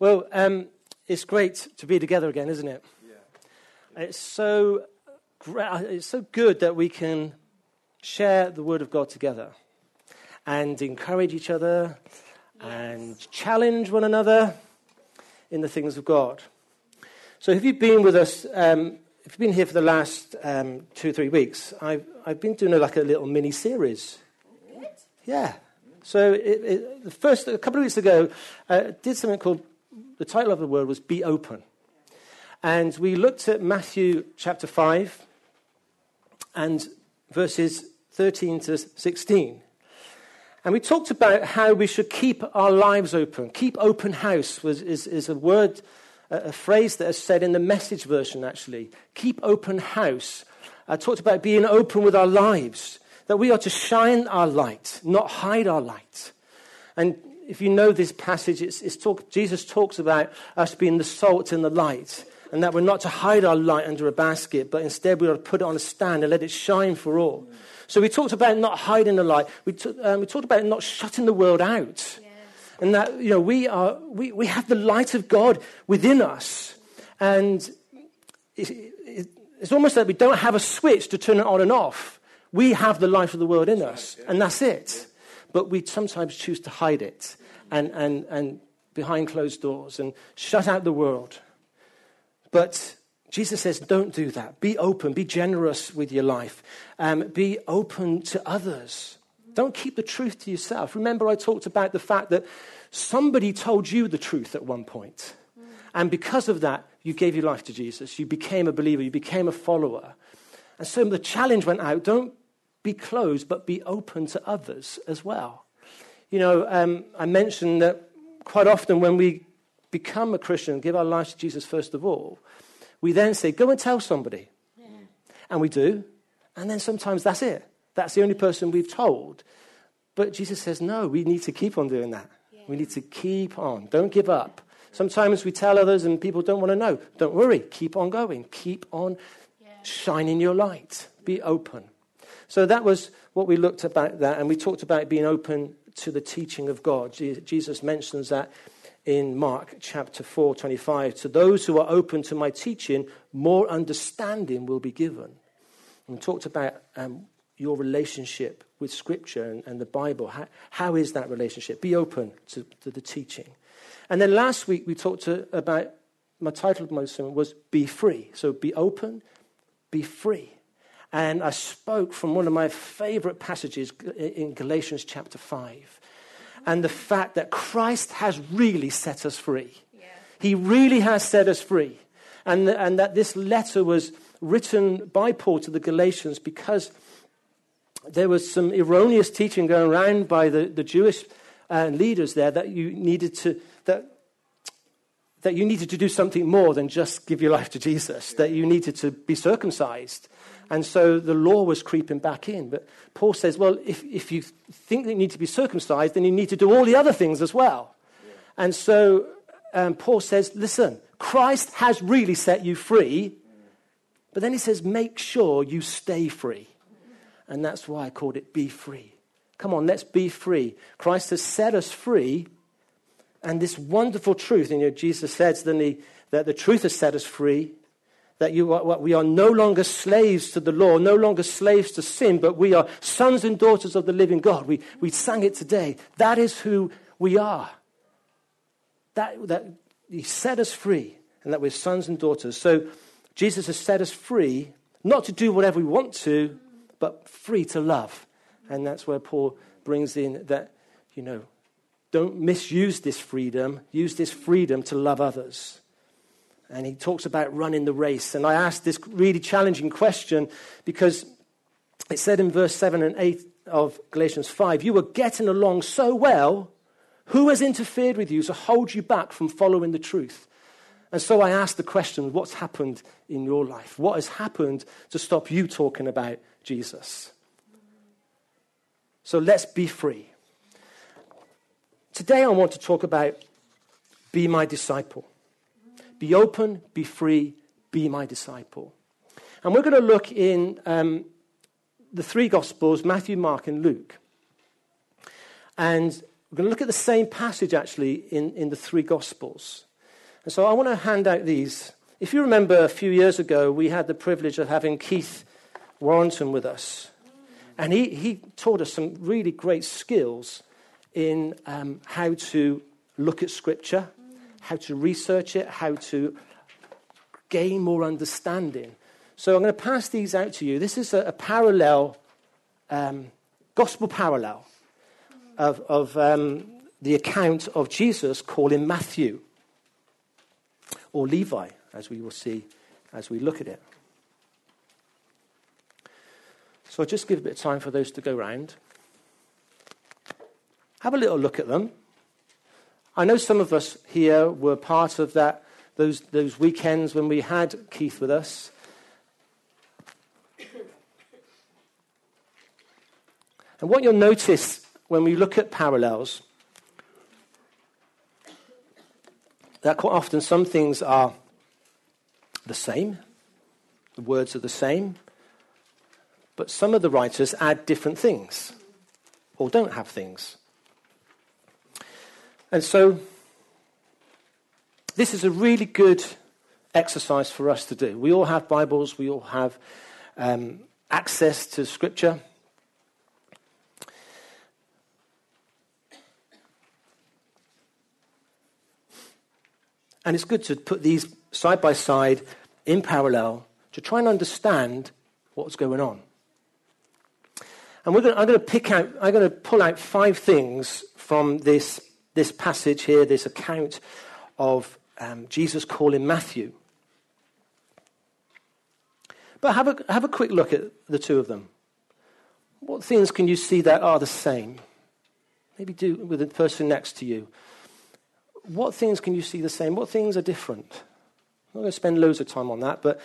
Well, um, it's great to be together again, isn't it? Yeah. It's so gra- it's so good that we can share the Word of God together and encourage each other and challenge one another in the things of God. So, if you've been with us, um, if you've been here for the last um, two or three weeks, I've, I've been doing a, like a little mini series. Yeah. So, it, it, the first, a couple of weeks ago, I uh, did something called the title of the word was Be Open. And we looked at Matthew chapter 5 and verses 13 to 16. And we talked about how we should keep our lives open. Keep open house was, is, is a word, a, phrase that is said in the message version, actually. Keep open house. I talked about being open with our lives, that we are to shine our light, not hide our light. And if you know this passage, it's, it's talk, Jesus talks about us being the salt and the light, and that we're not to hide our light under a basket, but instead we are to put it on a stand and let it shine for all. So we talked about not hiding the light. We, t- um, we talked about not shutting the world out. And that, you know, we, are, we, we have the light of God within us. And it, it, it's almost like we don't have a switch to turn it on and off. We have the light of the world in us, and that's it but we sometimes choose to hide it and, and, and behind closed doors and shut out the world. But Jesus says, don't do that. Be open, be generous with your life, um, be open to others. Don't keep the truth to yourself. Remember, I talked about the fact that somebody told you the truth at one point. And because of that, you gave your life to Jesus. You became a believer. You became a follower. And so the challenge went out don't be closed, but be open to others as well. You know, um, I mentioned that quite often when we become a Christian, give our lives to Jesus first of all, we then say, go and tell somebody. Yeah. And we do. And then sometimes that's it. That's the only person we've told. But Jesus says, no, we need to keep on doing that. Yeah. We need to keep on. Don't give up. Sometimes we tell others and people don't want to know. Don't worry. Keep on going. Keep on yeah. shining your light. Be open. So that was what we looked about that, and we talked about being open to the teaching of God. Jesus mentions that in Mark chapter 4, 25. To those who are open to my teaching, more understanding will be given. And we talked about um, your relationship with Scripture and, and the Bible. How, how is that relationship? Be open to, to, the teaching. And then last week we talked to, about my title of my sermon was Be Free. So be open, be free. And I spoke from one of my favorite passages in Galatians chapter 5. And the fact that Christ has really set us free. Yeah. He really has set us free. And, and that this letter was written by Paul to the Galatians because there was some erroneous teaching going around by the, the Jewish uh, leaders there that you needed to, that, that you needed to do something more than just give your life to Jesus, that you needed to be circumcised. And so the law was creeping back in. But Paul says, well, if, if you think that you need to be circumcised, then you need to do all the other things as well. And so um, Paul says, listen, Christ has really set you free. But then he says, make sure you stay free. And that's why I called it Be Free. Come on, let's be free. Christ has set us free. And this wonderful truth, you know, Jesus says that the truth has set us free that you are, we are no longer slaves to the law, no longer slaves to sin, but we are sons and daughters of the living God. We, we sang it today. That is who we are. That, that He set us free, and that we're sons and daughters. So Jesus has set us free, not to do whatever we want to, but free to love. And that's where Paul brings in that, you know, don't misuse this freedom, use this freedom to love others and he talks about running the race. And I asked this really challenging question because it said in verse 7 and 8 of Galatians 5 You were getting along so well. Who has interfered with you to hold you back from following the truth? And so I asked the question what's happened in your life? What has happened to stop you talking about Jesus? So let's be free. Today I want to talk about be my disciple. Be open, be free, be my disciple. And we're going to look in um, the three Gospels Matthew, Mark, and Luke. And we're going to look at the same passage actually in, in the three Gospels. And so I want to hand out these. If you remember a few years ago, we had the privilege of having Keith Warrington with us. And he, he taught us some really great skills in um, how to look at Scripture, how to research it, how to gain more understanding. So I'm going to pass these out to you. This is a, a parallel, um, gospel parallel of, of um, the account of Jesus calling Matthew or Levi, as we will see as we look at it. So I'll just give a bit of time for those to go round. Have a little look at them. I know some of us here were part of that, those, those weekends when we had Keith with us. And what you'll notice when we look at parallels, that quite often some things are the same, the words are the same, but some of the writers add different things or don't have things. And so, this is a really good exercise for us to do. We all have Bibles, we all have um, access to Scripture. And it's good to put these side by side in parallel to try and understand what's going on. And gonna, I'm going to pick out, I'm going to pull out five things from this, this passage here, this account of um, Jesus calling Matthew. But have a, have a quick look at the two of them. What things can you see that are the same? Maybe do with the person next to you what things can you see the same? What things are different? I'm not going to spend loads of time on that, but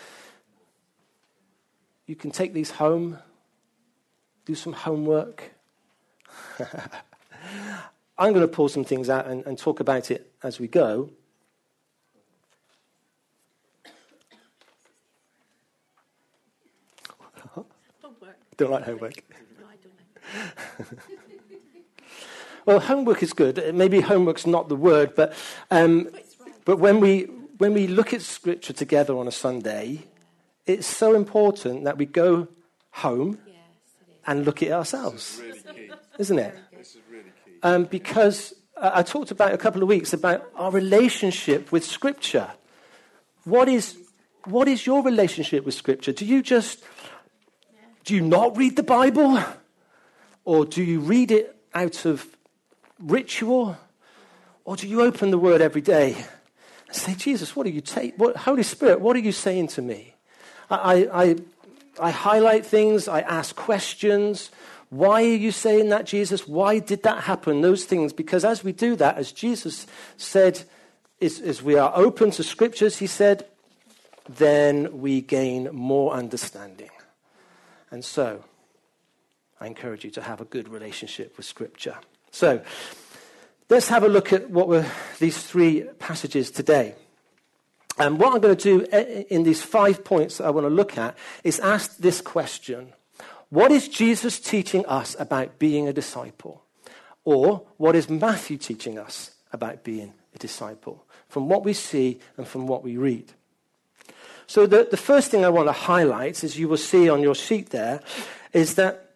you can take these home, do some homework. I'm going to pull some things out and, and talk about it as we go. Homework. Don't like homework. No, I don't like Well, homework is good. Maybe homework's not the word, but, um, but when, we, when we look at Scripture together on a Sunday, it's so important that we go home Yes, and look at it ourselves, really isn't it? This is really key. Um, because uh, I talked about a couple of weeks about our relationship with Scripture. What is, what is your relationship with Scripture? Do you just, do you not read the Bible? Or do you read it out of ritual? Or do you open the Word every day and say, Jesus, what are you ta- what, Holy Spirit, what are you saying to me? I, I, I highlight things, I ask questions. Why are you saying that, Jesus? Why did that happen? Those things. Because as we do that, as Jesus said, as, as we are open to scriptures, he said, then we gain more understanding. And so, I encourage you to have a good relationship with scripture. So, let's have a look at what were these three passages today. And what I'm going to do eh, in these five points that I want to look at is ask this question What is Jesus teaching us about being a disciple? Or what is Matthew teaching us about being a disciple? From what we see and from what we read. So, the, the first thing I want to highlight, as you will see on your sheet there, is that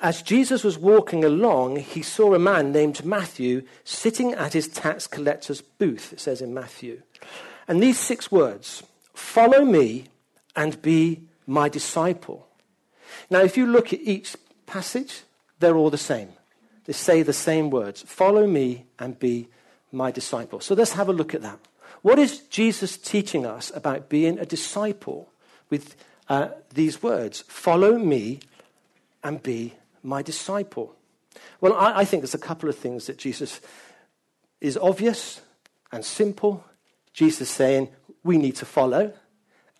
as Jesus was walking along, he saw a man named Matthew sitting at his tax collector's booth, it says in Matthew. And these six words follow me and be my disciple. Now, if you look at each passage, they're all the same. They say the same words follow me and be my disciple. So let's have a look at that. What is Jesus teaching us about being a disciple with uh, these words? Follow me and be my disciple. Well, I, I think there's a couple of things that Jesus is obvious and simple. Jesus saying we need to follow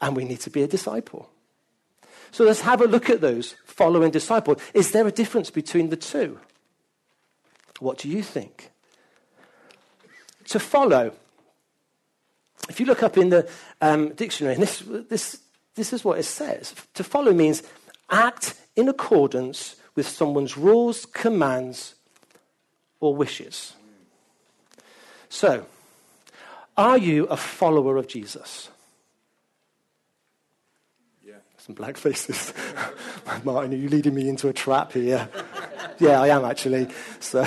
and we need to be a disciple. So let's have a look at those follow and disciple. Is there a difference between the two? What do you think? To follow, if you look up in the um, dictionary, and this, this, this is what it says to follow means act in accordance with someone's rules, commands, or wishes. So, are you a follower of Jesus? Some black faces. Martin, are you leading me into a trap here? yeah, I am actually. So.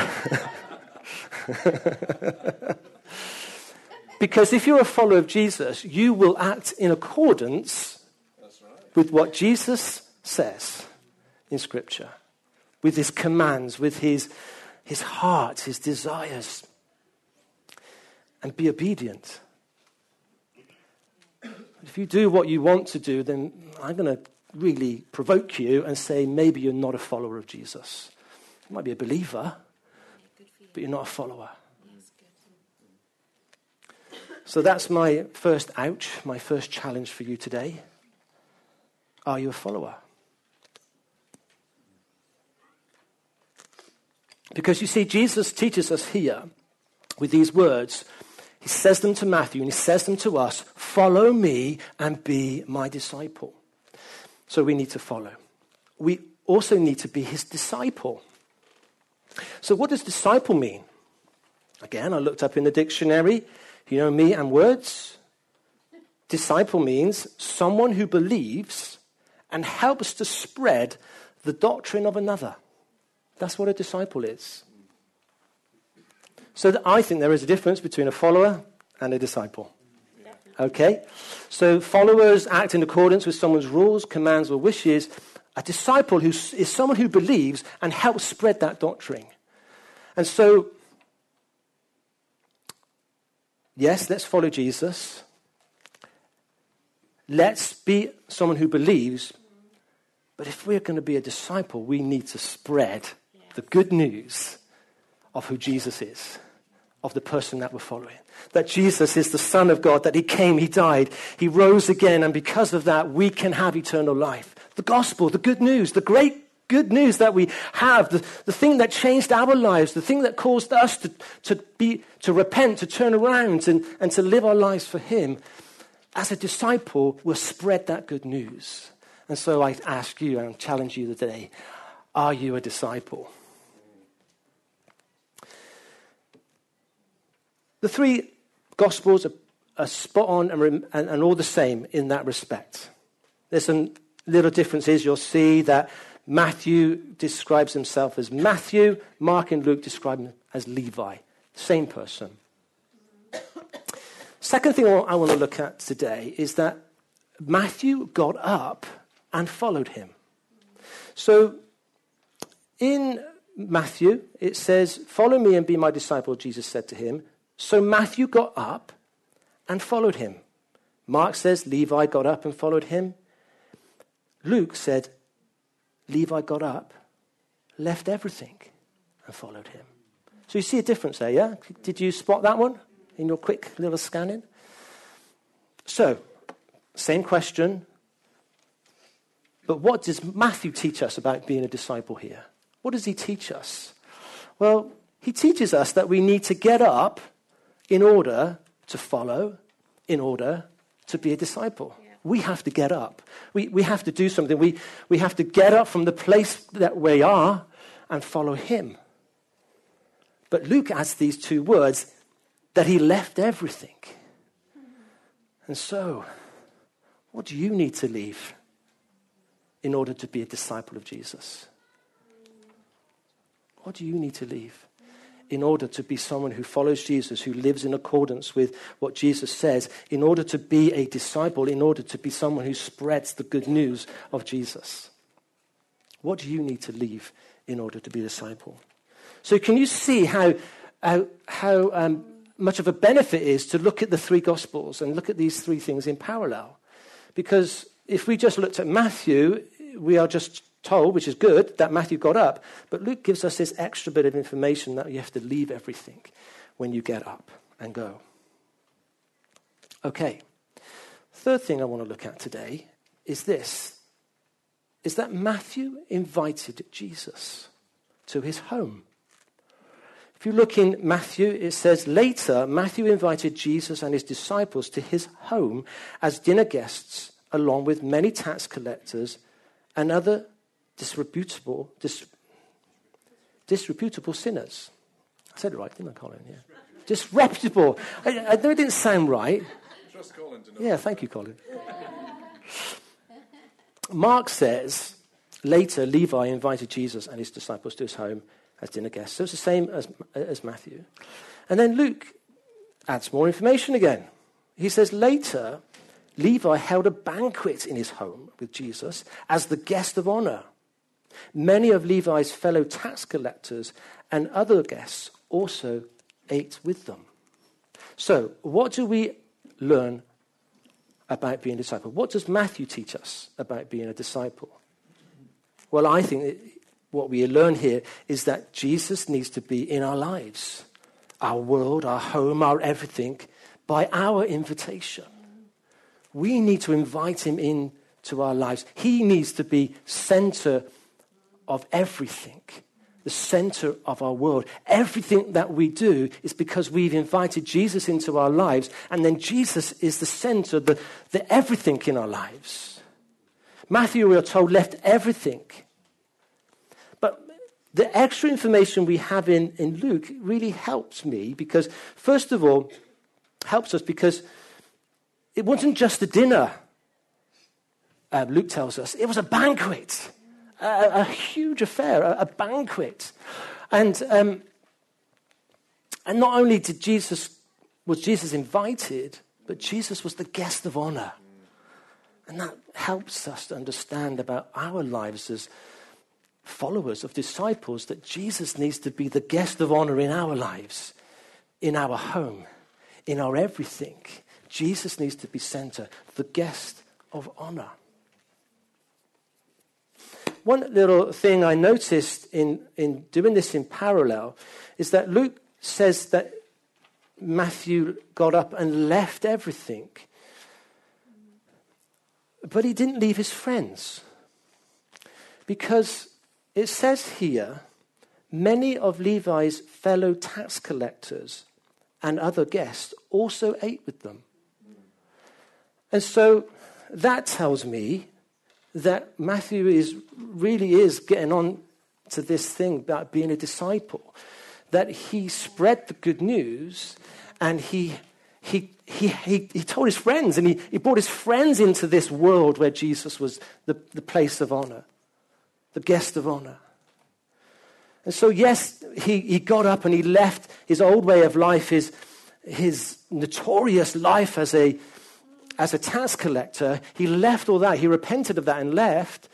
because if you're a follower of Jesus, you will act in accordance right. with what Jesus says in Scripture, with his commands, with his, his heart, his desires, and be obedient. If you do what you want to do, then I'm going to really provoke you and say maybe you're not a follower of Jesus. You might be a believer, but you're not a follower. So that's my first ouch, my first challenge for you today. Are you a follower? Because you see, Jesus teaches us here with these words. He says them to Matthew and he says them to us follow me and be my disciple. So we need to follow. We also need to be his disciple. So, what does disciple mean? Again, I looked up in the dictionary. You know me and words? Disciple means someone who believes and helps to spread the doctrine of another. That's what a disciple is. So I think there is a difference between a follower and a disciple. Okay? So followers act in accordance with someone's rules, commands, or wishes. A disciple who is someone who believes and helps spread that doctrine. And so, yes, let's follow Jesus. Let's be someone who believes. But if we're going to be a disciple, we need to spread the good news of who Jesus is, of the person that we're following. That Jesus is the Son of God, that He came, He died, He rose again, and because of that, we can have eternal life. The gospel, the good news, the great good news that we have, the, the thing that changed our lives, the thing that caused us to, to, be, to repent, to turn around, and, and to live our lives for Him. As a disciple, we'll spread that good news. And so I ask you and challenge you today are you a disciple? The three Gospels are, are spot on and, and, and all the same in that respect. There's some little differences. You'll see that Matthew describes himself as Matthew, Mark and Luke describe him as Levi. Same person. Second thing I want to look at today is that Matthew got up and followed him. So in Matthew, it says, Follow me and be my disciple, Jesus said to him. So Matthew got up and followed him. Mark says Levi got up and followed him. Luke said Levi got up, left everything, and followed him. So you see a difference there, yeah? Did you spot that one in your quick little scanning? So, same question. But what does Matthew teach us about being a disciple here? What does he teach us? Well, he teaches us that we need to get up in order to follow, in order to be a disciple. Yeah. We have to get up. We, we have to do something. We, we have to get up from the place that we are and follow him. But Luke adds these two words that he left everything. And so, what do you need to leave in order to be a disciple of Jesus? What do you need to leave? In order to be someone who follows Jesus, who lives in accordance with what Jesus says, in order to be a disciple, in order to be someone who spreads the good news of Jesus. What do you need to leave in order to be a disciple? So, can you see how, how, how um, much of a benefit is to look at the three Gospels and look at these three things in parallel? Because if we just looked at Matthew, we are just told, which is good, that Matthew got up. But Luke gives us this extra bit of information that you have to leave everything when you get up and go. Okay. Third thing I want to look at today is this is that Matthew invited Jesus to his home. If you look in Matthew, it says later, Matthew invited Jesus and his disciples to his home as dinner guests, along with many tax collectors and other disreputable, dis, disreputable sinners. I said it right, didn't I, Colin? Yeah. Disreputable. I, I know it didn't sound right. Trust Colin to know. Yeah, thank you, Colin. Mark says later Levi invited Jesus and his disciples to his home as dinner guests. So it's the same as, as Matthew. And then Luke adds more information again. He says later Levi held a banquet in his home with Jesus as the guest of honor. Many of Levi's fellow tax collectors and other guests also ate with them. So, what do we learn about being a disciple? What does Matthew teach us about being a disciple? Well, I think what we learn here is that Jesus needs to be in our lives, our world, our home, our everything, by our invitation. We need to invite him into our lives. He needs to be center of everything, the center of our world. Everything that we do is because we've invited Jesus into our lives, and then Jesus is the center, the, the everything in our lives. Matthew, we are told, left everything. But the extra information we have in, in Luke really helps me because, first of all, helps us because it wasn't just a dinner, uh, Luke tells us, it was a banquet a, a huge affair, a, a banquet. And, um, and not only did Jesus, was Jesus invited, but Jesus was the guest of honor. And that helps us to understand about our lives as followers of disciples that Jesus needs to be the guest of honor in our lives, in our home, in our everything. Jesus needs to be center, the guest of honor. One little thing I noticed in, in doing this in parallel is that Luke says that Matthew got up and left everything. But he didn't leave his friends. Because it says here many of Levi's fellow tax collectors and other guests also ate with them. And so that tells me that Matthew is really is getting on to this thing about being a disciple. That he spread the good news and he, he, he, he, he told his friends and he, he brought his friends into this world where Jesus was the, the place of honor, the guest of honor. And so, yes, he, he got up and he left his old way of life, his, his notorious life as a, as a tax collector, he left all that. He repented of that and left,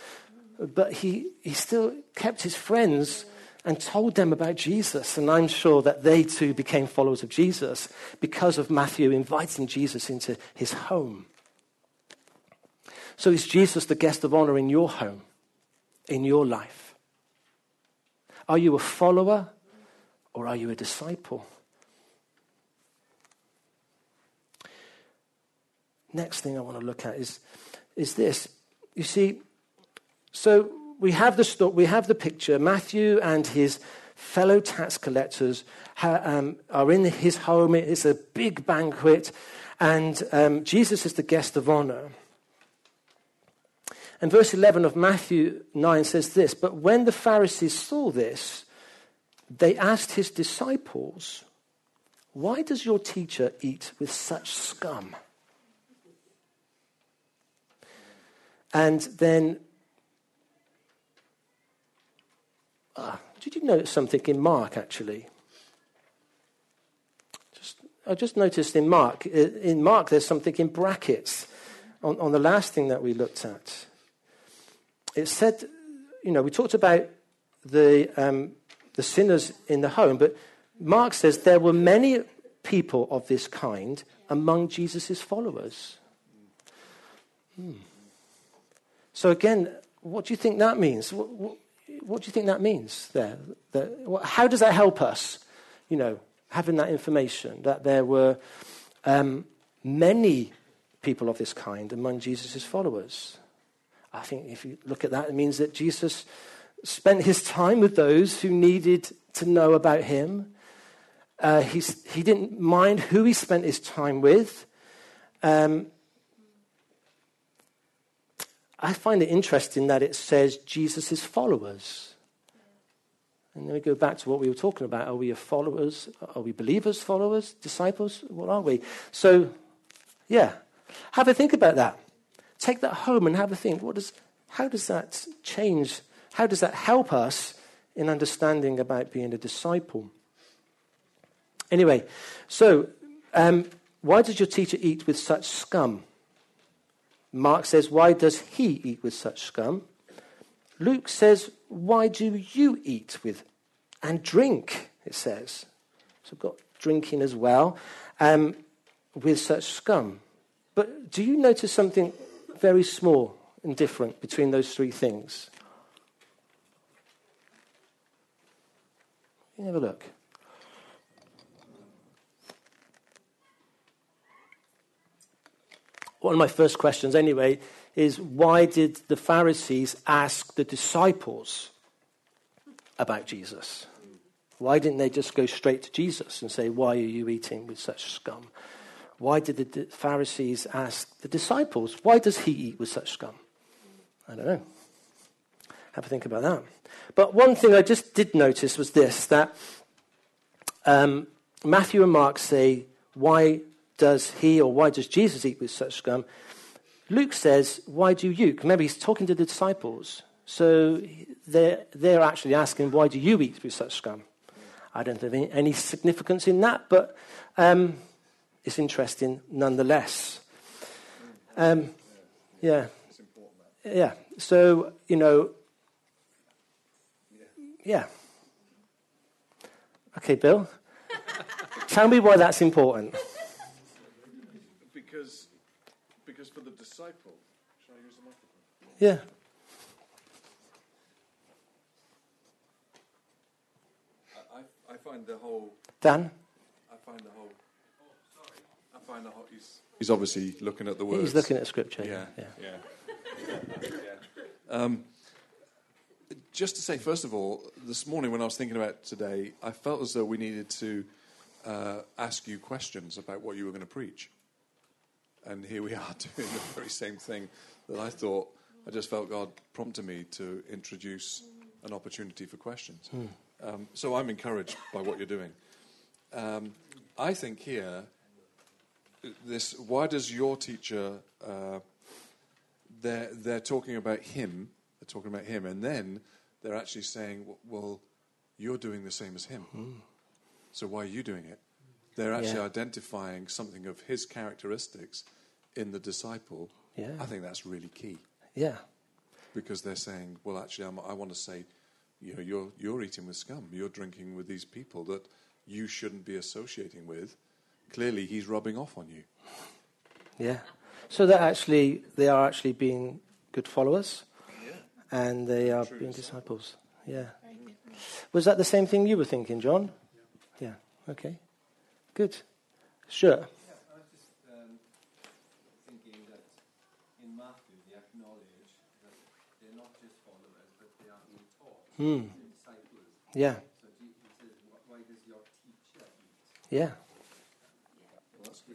but he, he still kept his friends and told them about Jesus. And I'm sure that they too became followers of Jesus because of Matthew inviting Jesus into his home. So is Jesus the guest of honor in your home, in your life? Are you a follower or are you a disciple? Next thing I want to look at is, is this. You see, so we have the sto- we have the picture. Matthew and his fellow tax collectors ha- um, are in his home. It's a big banquet, and um, Jesus is the guest of honor. And verse 11 of Matthew 9 says this But when the Pharisees saw this, they asked his disciples, Why does your teacher eat with such scum? And then, uh, did you notice something in Mark actually? Just, I just noticed in Mark, in Mark there's something in brackets on, on the last thing that we looked at. It said, you know, we talked about the, um, the sinners in the home, but Mark says there were many people of this kind among Jesus' followers. Hmm. So, again, what do you think that means? What, what, what do you think that means there? That, what, how does that help us, you know, having that information that there were um, many people of this kind among Jesus' followers? I think if you look at that, it means that Jesus spent his time with those who needed to know about him. Uh, he didn't mind who he spent his time with. Um, I find it interesting that it says Jesus' followers. And then we go back to what we were talking about. Are we followers? Are we believers, followers, disciples? What are we? So, yeah, have a think about that. Take that home and have a think. What does, how does that change? How does that help us in understanding about being a disciple? Anyway, so um, why does your teacher eat with such scum? Mark says, Why does he eat with such scum? Luke says, Why do you eat with and drink? It says. So we've got drinking as well um, with such scum. But do you notice something very small and different between those three things? Have a look. One of my first questions, anyway, is why did the Pharisees ask the disciples about Jesus? Why didn't they just go straight to Jesus and say, Why are you eating with such scum? Why did the Pharisees ask the disciples, Why does he eat with such scum? I don't know. Have a think about that. But one thing I just did notice was this that um, Matthew and Mark say, Why does he or why does Jesus eat with such scum? Luke says, Why do you? Remember, he's talking to the disciples. So they're, they're actually asking, Why do you eat with such scum? I don't have any, significance in that, but um, it's interesting nonetheless. Um, yeah. Yeah. So, you know, yeah. Okay, Bill. Tell me why that's important. Disciple. Shall I use the microphone? Yeah. I, I find the whole. Dan? I find the whole. Oh, sorry. I find the whole. He's, he's obviously looking at the words. He's looking at scripture. Yeah. Yeah. yeah. yeah. Um, just to say, first of all, this morning when I was thinking about today, I felt as though we needed to uh, ask you questions about what you were going to preach. And here we are doing the very same thing that I thought, I just felt God prompted me to introduce an opportunity for questions. Hmm. Um, so I'm encouraged by what you're doing. Um, I think here, this why does your teacher, uh, they're, they're talking about him, they're talking about him, and then they're actually saying, well, you're doing the same as him. Hmm. So why are you doing it? They're actually yeah. identifying something of his characteristics in the disciple. Yeah. I think that's really key. Yeah. Because they're saying, well, actually, I'm, i want to say, you know, you're, you're eating with scum. You're drinking with these people that you shouldn't be associating with. Clearly, he's rubbing off on you. Yeah. So that actually, they are actually being good followers. Yeah. And they are True being disciples. Yeah. Was that the same thing you were thinking, John? Yeah. yeah. Okay. Good. Sure. Yeah, I was just um, thinking that in Matthew they acknowledge that they're not just followers, but they are being taught. Mm. disciples. Yeah. So Jesus says, why does your teacher eat? Yeah.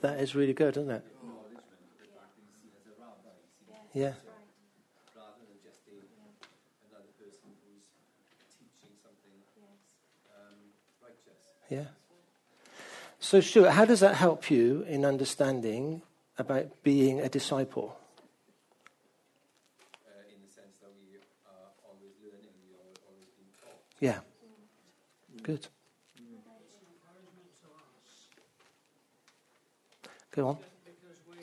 That is really good, isn't it? Yeah. Rather than just a, another person who's teaching something um, righteous. Yeah. So, Stuart, how does that help you in understanding about being a disciple? Uh, in the sense that we are always learning, we are always being taught. Yeah. Good. Go on. Because we,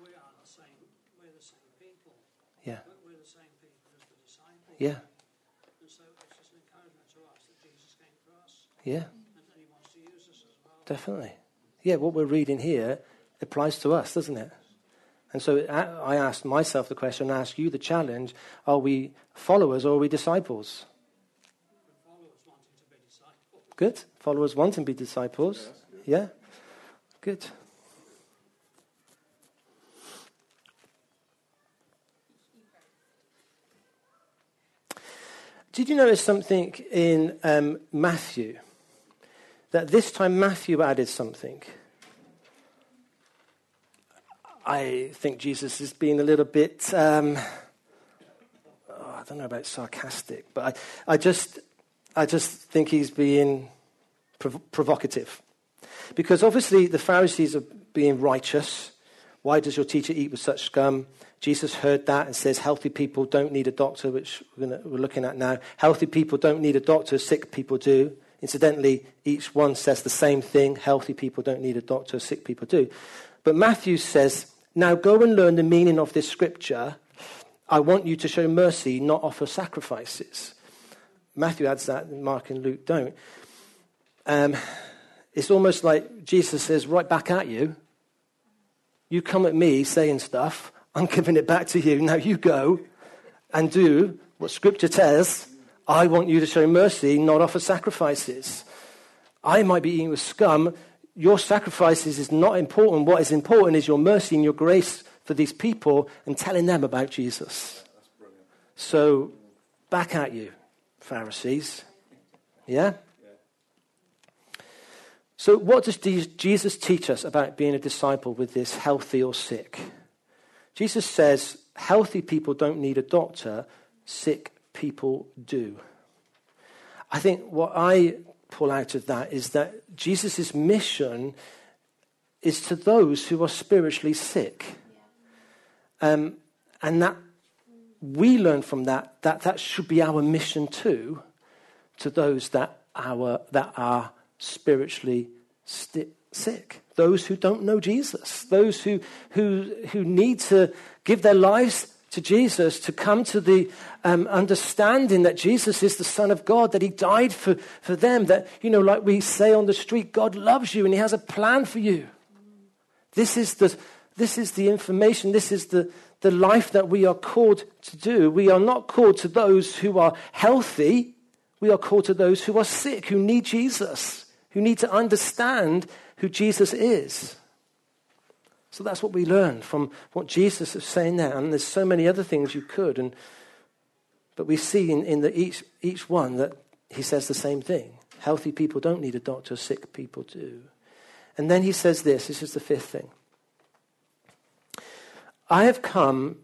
we are the same, we're the same people. Yeah. We're the same people as the disciples. Yeah. And so it's just an encouragement to us that Jesus came for us. Yeah. Definitely. Yeah, what we're reading here applies to us, doesn't it? And so I asked myself the question, I ask you the challenge are we followers or are we disciples? Good. Followers wanting to be disciples. Yeah. Good. Did you notice something in um, Matthew? That this time Matthew added something. I think Jesus is being a little bit, um, oh, I don't know about sarcastic, but I, I just, I just think he's being prov- provocative. Because obviously the Pharisees are being righteous. Why does your teacher eat with such scum? Jesus heard that and says, Healthy people don't need a doctor, which we're, gonna, we're looking at now. Healthy people don't need a doctor, sick people do. Incidentally, each one says the same thing. Healthy people don't need a doctor, sick people do. But Matthew says, Now go and learn the meaning of this scripture. I want you to show mercy, not offer sacrifices. Matthew adds that, and Mark and Luke don't. Um, it's almost like Jesus says, Right back at you. You come at me saying stuff, I'm giving it back to you. Now you go and do what Scripture says. I want you to show mercy, not offer sacrifices. I might be eating with scum. Your sacrifices is not important. What is important is your mercy and your grace for these people and telling them about Jesus. So, back at you, Pharisees. Yeah? So, what does Jesus teach us about being a disciple with this healthy or sick? Jesus says healthy people don't need a doctor, sick people do. I think what I pull out of that is that Jesus' mission is to those who are spiritually sick. Um, and that we learn from that that that should be our mission too, to those that, our, that are spiritually sti- sick, those who don't know Jesus, those who, who, who need to give their lives to Jesus, to come to the um, understanding that Jesus is the Son of God, that He died for, for them, that, you know, like we say on the street, God loves you and He has a plan for you. This is the, this is the information, this is the, the life that we are called to do. We are not called to those who are healthy, we are called to those who are sick, who need Jesus, who need to understand who Jesus is. So that's what we learn from what Jesus is saying there. And there's so many other things you could. And, but we see in, in the, each, each one that he says the same thing. Healthy people don't need a doctor, sick people do. And then he says this this is the fifth thing. I have come,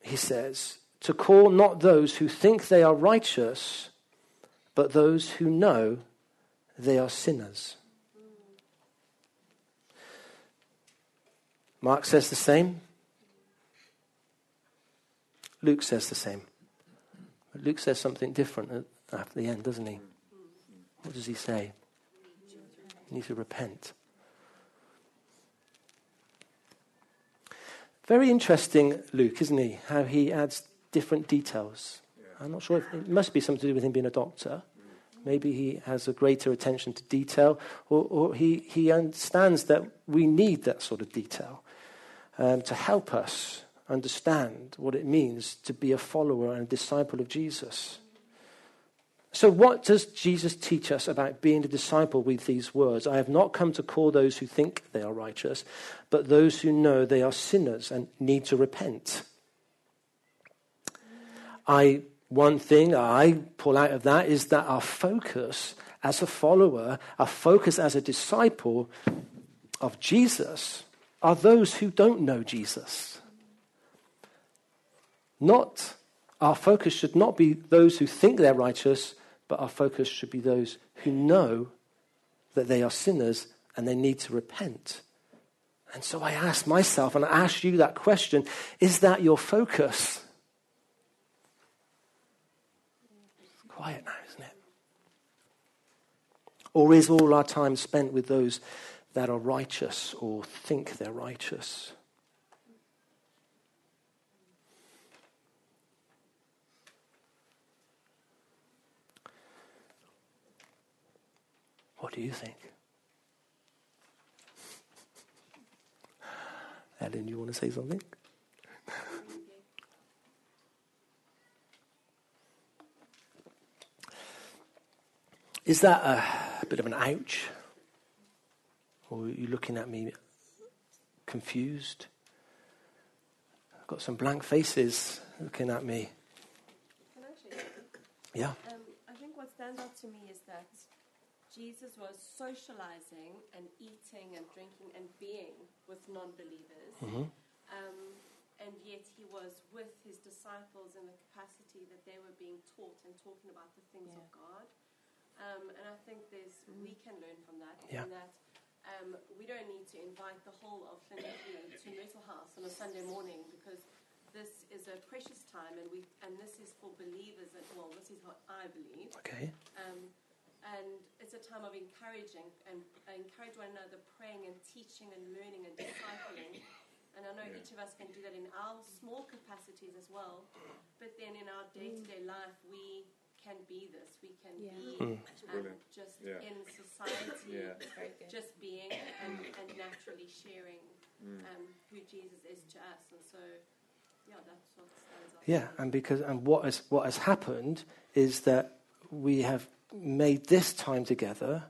he says, to call not those who think they are righteous, but those who know they are sinners. Mark says the same. Luke says the same. But Luke says something different after the end, doesn't he? What does he say? You need to repent. Very interesting, Luke, isn't he? How he adds different details. I'm not sure if it must be something to do with him being a doctor. Maybe he has a greater attention to detail, or, or he, he understands that we need that sort of detail um, to help us understand what it means to be a follower and a disciple of Jesus. So, what does Jesus teach us about being a disciple with these words? I have not come to call those who think they are righteous, but those who know they are sinners and need to repent. I, one thing I pull out of that is that our focus as a follower, our focus as a disciple of Jesus, are those who don't know Jesus. Not, our focus should not be those who think they're righteous, but our focus should be those who know that they are sinners and they need to repent. And so I ask myself, and I ask you that question is that your focus? It's quiet now, isn't it? Or is all our time spent with those that are righteous or think they're righteous? What do you think? Ellen, you want to say something? Is that a bit of an ouch? Or are you looking at me confused? I've got some blank faces looking at me. Can I share? Yeah. Um, I think what stands out to me is that Jesus was socializing and eating and drinking and being with non believers. Mhm. Um, and yet he was with his disciples in the capacity that they were being taught and talking about the things of God. Um, and I think there's we can learn from that. Yeah. In that um, we don't need to invite the whole of Llanelli to Myrtle House on a Sunday morning because this is a precious time, and we and this is for believers. And well, this is what I believe. Okay. Um, and it's a time of encouraging and encourage one another, praying and teaching and learning and discipling. And I know Yeah. each of us can do that in our small capacities as well. But then in our day to day life, we can be this. We can Yeah. be Mm. It's um, brilliant. just Yeah. in society, Yeah. Just being and, and naturally sharing Mm. um, who Jesus is to us. And so, yeah, that's what stands out. Yeah, and because and what has what has happened is that we have made this time together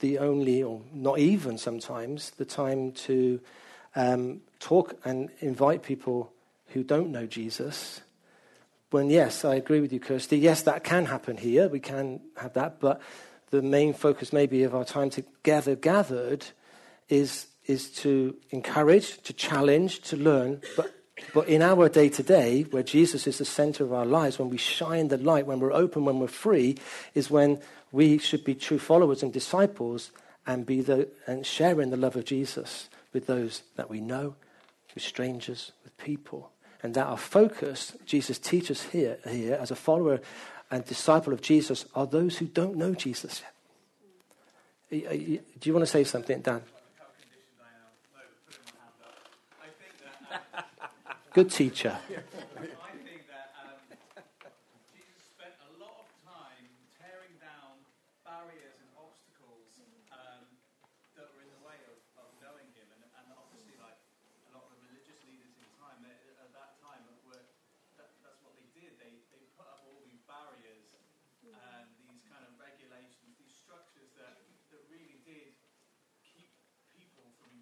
the only, or not even sometimes, the time to um, talk and invite people who don't know Jesus. When yes, I agree with you, Kirsty. Yes, that can happen here. We can have that, but the main focus, maybe, of our time together gathered, is is to encourage, to challenge, to learn, but but in our day to day, where Jesus is the center of our lives, when we shine the light, when we're open, when we're free, is when we should be true followers and disciples and be the and sharing the love of Jesus with those that we know, with strangers, with people. And that our focus, Jesus teaches here, here as a follower and disciple of Jesus, are those who don't know Jesus yet. Are- are you- Do you want to say something, Dan? Good conditioned I am. No, putting my hand up. I think that um, Good teacher. I think that um, Jesus spent a lot of time tearing down barriers and obstacles um, that were in the way of, of knowing Him, and, and obviously, like a lot of the religious leaders in time they, at that time were that, that's what they did. They they put up all these barriers and these kind of regulations, these structures that that really did keep people from engaging with God and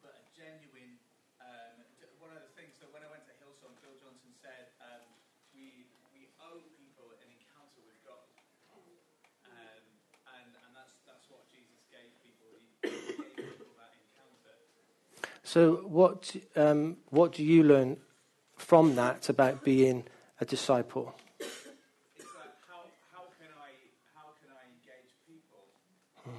but a genuine, um, j- one of the things that when I went to Hillsong, Bill Johnson said, um, we, we owe people an encounter with God. Um, and, and that's, that's what Jesus gave people. He gave people that encounter. So, what, um, what do you learn from that about being a disciple? How, how can I how can I engage people mm-hmm.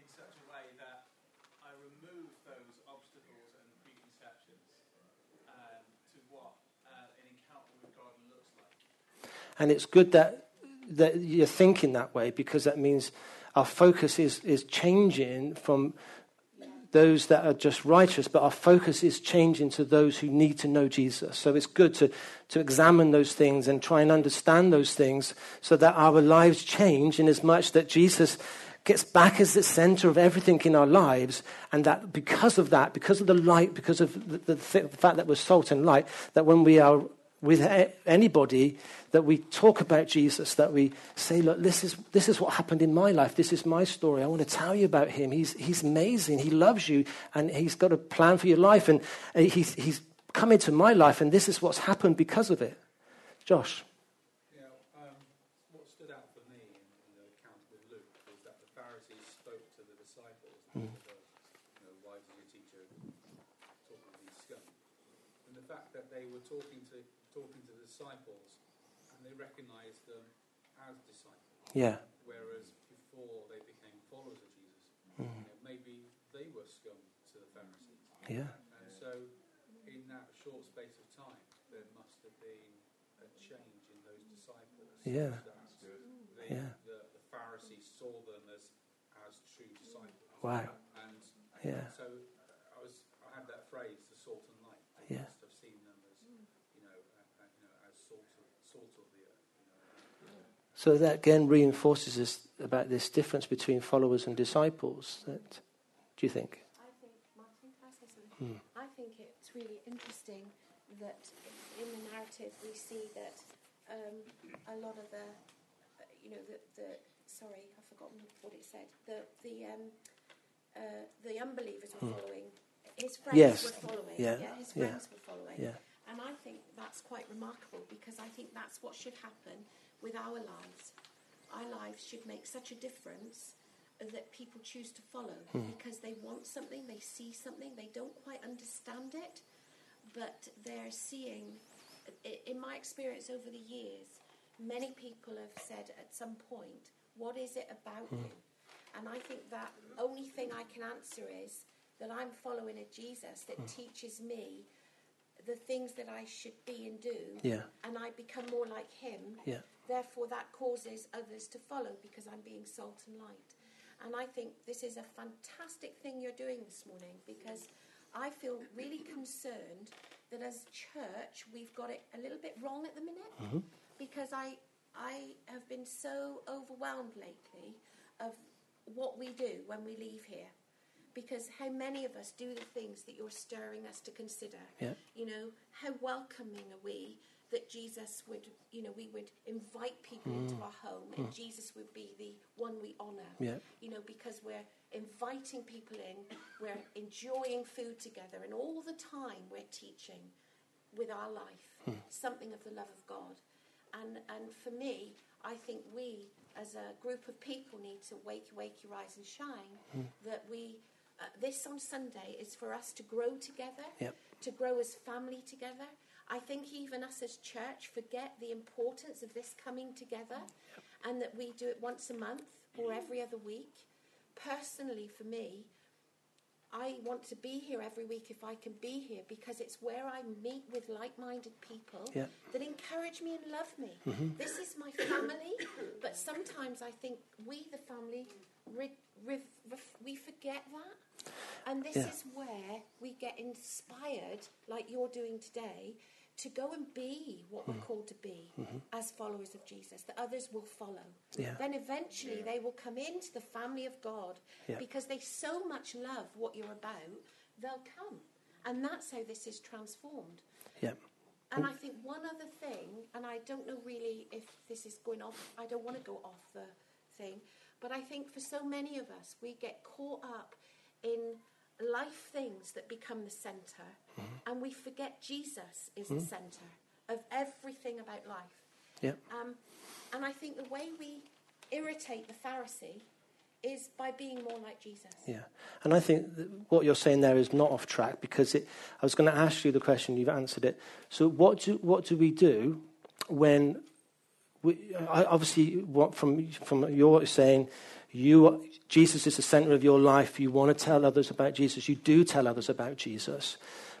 in such a way that I remove those obstacles and preconceptions um, to what uh, an encounter with God looks like. And it's good that, that you're thinking that way because that means our focus is, is changing from those that are just righteous, but our focus is changing to those who need to know Jesus. So it's good to, to examine those things and try and understand those things so that our lives change in as much that Jesus gets back as the center of everything in our lives, and that because of that, because of the light, because of the, the, the fact that we're salt and light, that when we are with anybody, that we talk about Jesus, that we say, look, this is, this is what happened in my life. This is my story. I want to tell you about him. He's, he's amazing. He loves you, and he's got a plan for your life. And uh, he's, he's come into my life, and this is what's happened because of it. Josh. Yeah, um, what stood out for me in, in the account with Luke was that the Pharisees spoke to the disciples and said, you know, why does your teacher talk with these scum? And the fact that they were talking to talking to the disciples and they recognised them as disciples, Yeah. whereas before they became followers of Jesus, mm. you know, maybe they were scum to the Pharisees. Yeah. And so, in that short space of time, there must have been a change in those disciples. Yeah. That they, Yeah. The, the Pharisees saw them as, as true disciples. Wow. And Yeah. so, I was I had that phrase, the salt and light. They Yeah. must have seen them as, you know, uh, uh, you know as salt of, salt of the earth. You know. So that again reinforces this about this difference between followers and disciples. That, do you think? I think, Martin, can I say something? I think it's really interesting that in the narrative we see that um, a lot of the, you know, the, the sorry, I've forgotten what it said. The the um, uh, the unbelievers were Hmm. following. His friends Yes. were following. Yeah. his Yeah. were following. Yeah. And I think that's quite remarkable because I think that's what should happen with our lives. Our lives should make such a difference that people choose to follow hmm. because they want something, they see something, they don't quite understand it, but they're seeing. In my experience over the years, many people have said at some point, What is it about hmm. you? And I think that only thing I can answer is that I'm following a Jesus that hmm. teaches me the things that I should be and do, Yeah. and I become more like Him. Yeah. Therefore, that causes others to follow because I'm being salt and light. And I think this is a fantastic thing you're doing this morning because I feel really concerned that as church we've got it a little bit wrong at the minute mm-hmm. because I I have been so overwhelmed lately of what we do when we leave here. Because how many of us do the things that you're stirring us to consider? Yeah. You know, how welcoming are we that Jesus would, you know, we would invite people into mm. our home and mm. Jesus would be the one we honour. Yeah. You know, because we're inviting people in, we're enjoying food together, and all the time we're teaching with our life hmm. something of the love of God. And, and for me, I think we, as a group of people, need to wake, wake your eyes and shine. Hmm. That we, uh, this on Sunday is for us to grow together, Yep. to grow as family together. I think even us as church forget the importance of this coming together and that we do it once a month or every other week. Personally, for me, I want to be here every week if I can be here because it's where I meet with like minded people Yeah. that encourage me and love me. Mm-hmm. This is my family, but sometimes I think we, the family, re- re- ref- we forget that. And this Yeah. is where we get inspired, like you're doing today, to go and be what we're mm-hmm. called to be mm-hmm. as followers of Jesus, that others will follow. Yeah. Then eventually they will come into the family of God Yeah. because they so much love what you're about, they'll come. And that's how this is transformed. Yeah. And I think one other thing, and I don't know really if this is going off, I don't want to go off the thing, but I think for so many of us, we get caught up in life things that become the center and we forget Jesus is the center of everything about life. Yeah. Um, and I think the way we irritate the Pharisee is by being more like Jesus. Yeah, and I think what you're saying there is not off track because it, I was going to ask you the question, you've answered it. So, what do what do we do when we, I, obviously what from from your saying you Jesus is the center of your life. You want to tell others about Jesus. You do tell others about Jesus.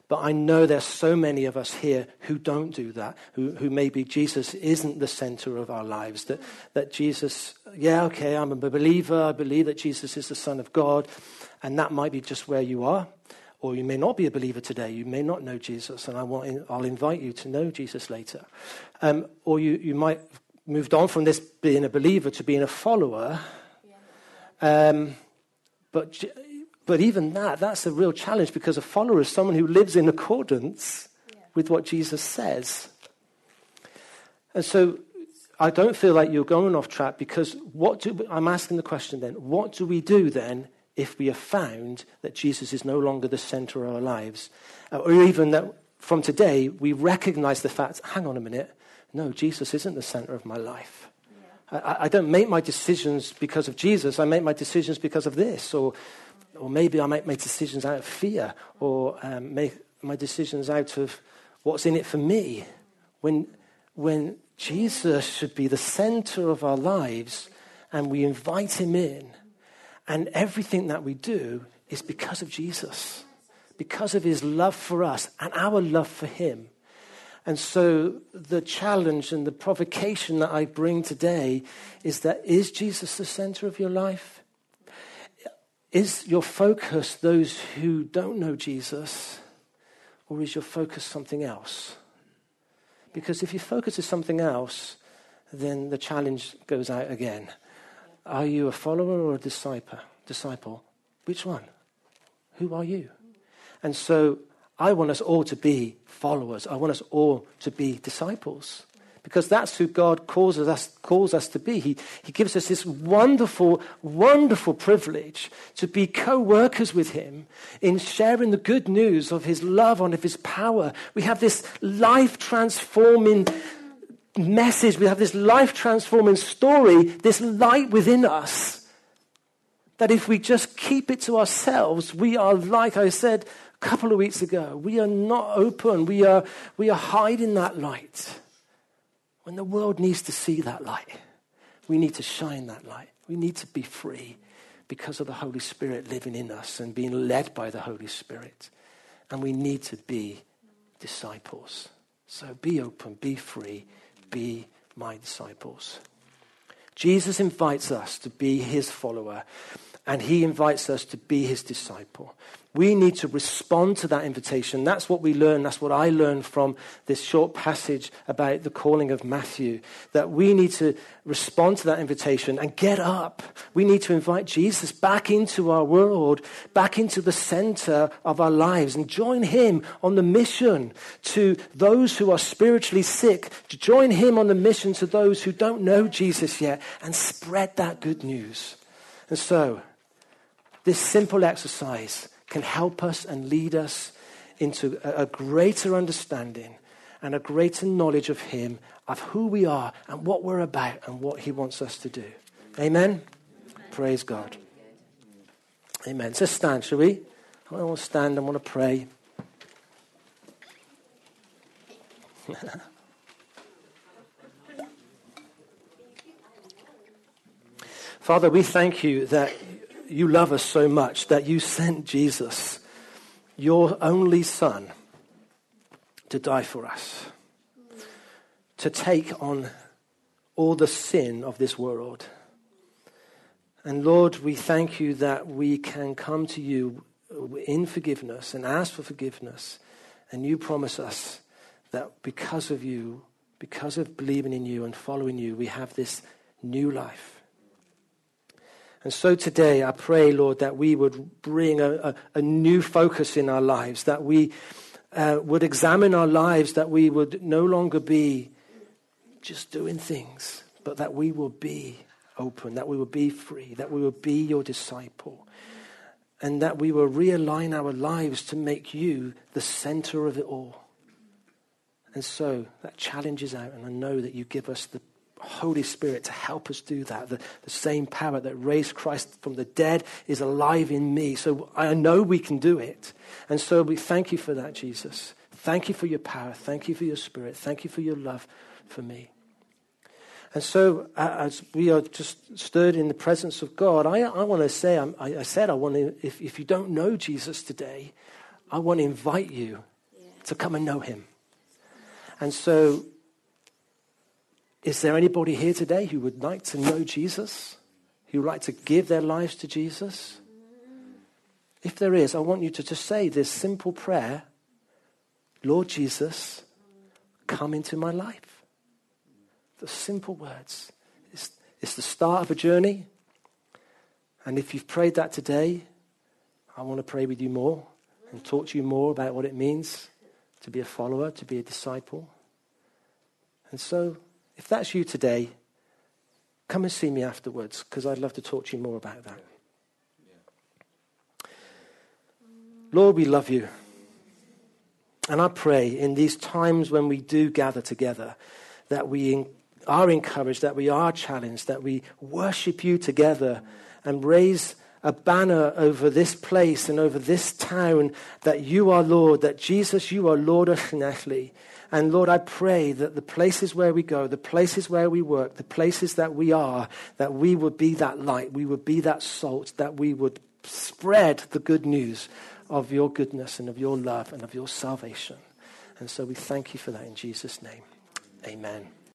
But I know there's so many of us here who don't do that, who, who maybe Jesus isn't the center of our lives. That, that Jesus, yeah, okay, I'm a believer. I believe that Jesus is the Son of God. And that might be just where you are. Or you may not be a believer today. You may not know Jesus. And I want, I'll invite you to know Jesus later. Um, or you, you might have moved on from this being a believer to being a follower. Um, but, but even that, that's a real challenge because a follower is someone who lives in accordance with what Jesus says. And so I don't feel like you're going off track because what do, I'm asking the question then, what do we do then if we have found that Jesus is no longer the center of our lives? Uh, Or even that from today we recognize the fact, hang on a minute, no, Jesus isn't the center of my life. I, I don't make my decisions because of Jesus. I make my decisions because of this. Or, or maybe I make my decisions out of fear. Or um, make my decisions out of what's in it for me. When, when Jesus should be the center of our lives and we invite him in, and everything that we do is because of Jesus, because of his love for us and our love for him. And so the challenge and the provocation that I bring today is that is Jesus the center of your life? Is your focus those who don't know Jesus? Or is your focus something else? Because if your focus is something else, then the challenge goes out again. Are you a follower or a disciple? Disciple? Which one? Who are you? And so I want us all to be followers. I want us all to be disciples because that's who God calls us, calls us to be. He, he gives us this wonderful, wonderful privilege to be co workers with Him in sharing the good news of His love and of His power. We have this life transforming message, we have this life transforming story, this light within us. That if we just keep it to ourselves, we are, like I said a couple of weeks ago, we are not open. We are, we are hiding that light. When the world needs to see that light, we need to shine that light. We need to be free because of the Holy Spirit living in us and being led by the Holy Spirit. And we need to be disciples. So be open, be free, be my disciples. Jesus invites us to be his follower, and he invites us to be his disciple. We need to respond to that invitation. That's what we learn. That's what I learned from this short passage about the calling of Matthew. That we need to respond to that invitation and get up. We need to invite Jesus back into our world, back into the center of our lives, and join him on the mission to those who are spiritually sick, to join him on the mission to those who don't know Jesus yet, and spread that good news. And so, this simple exercise can help us and lead us into a, greater understanding and a greater knowledge of Him, of who we are and what we're about and what He wants us to do. Amen? Amen. Praise God. Amen. So stand, shall we? I want to stand. I want to pray. Father, we thank you that you love us so much that you sent Jesus, your only Son, to die for us, to take on all the sin of this world. And Lord, we thank you that we can come to you in forgiveness and ask for forgiveness. And you promise us that because of you, because of believing in you and following you, we have this new life. And so today, I pray, Lord, that we would bring a, a, a new focus in our lives, that we uh, would examine our lives, that we would no longer be just doing things, but that we will be open, that we will be free, that we will be your disciple, and that we will realign our lives to make you the center of it all. And so that challenge is out, and I know that you give us the Holy Spirit to help us do that. The, the same power that raised Christ from the dead is alive in me. So I know we can do it. And so we thank you for that, Jesus. Thank you for your power. Thank you for your spirit. Thank you for your love for me. And so, as we are just stirred in the presence of God, I, I want to say, I, I, said, I want to, if, if you don't know Jesus today, I want to invite you to come and know him. And so, is there anybody here today who would like to know Jesus? Who would like to give their lives to Jesus? If there is, I want you to just say this simple prayer Lord Jesus, come into my life. The simple words. It's, it's the start of a journey. And if you've prayed that today, I want to pray with you more and talk to you more about what it means to be a follower, to be a disciple. And so, if that's you today, come and see me afterwards because I'd love to talk to you more about that. Lord, we love you. And I pray in these times when we do gather together that we are encouraged, that we are challenged, that we worship you together and raise a banner over this place and over this town that you are Lord, that Jesus, you are Lord of Llanelli, and Lord, I pray that the places where we go, the places where we work, the places that we are, that we would be that light, we would be that salt, that we would spread the good news of your goodness and of your love and of your salvation. And so we thank you for that in Jesus' name. Amen.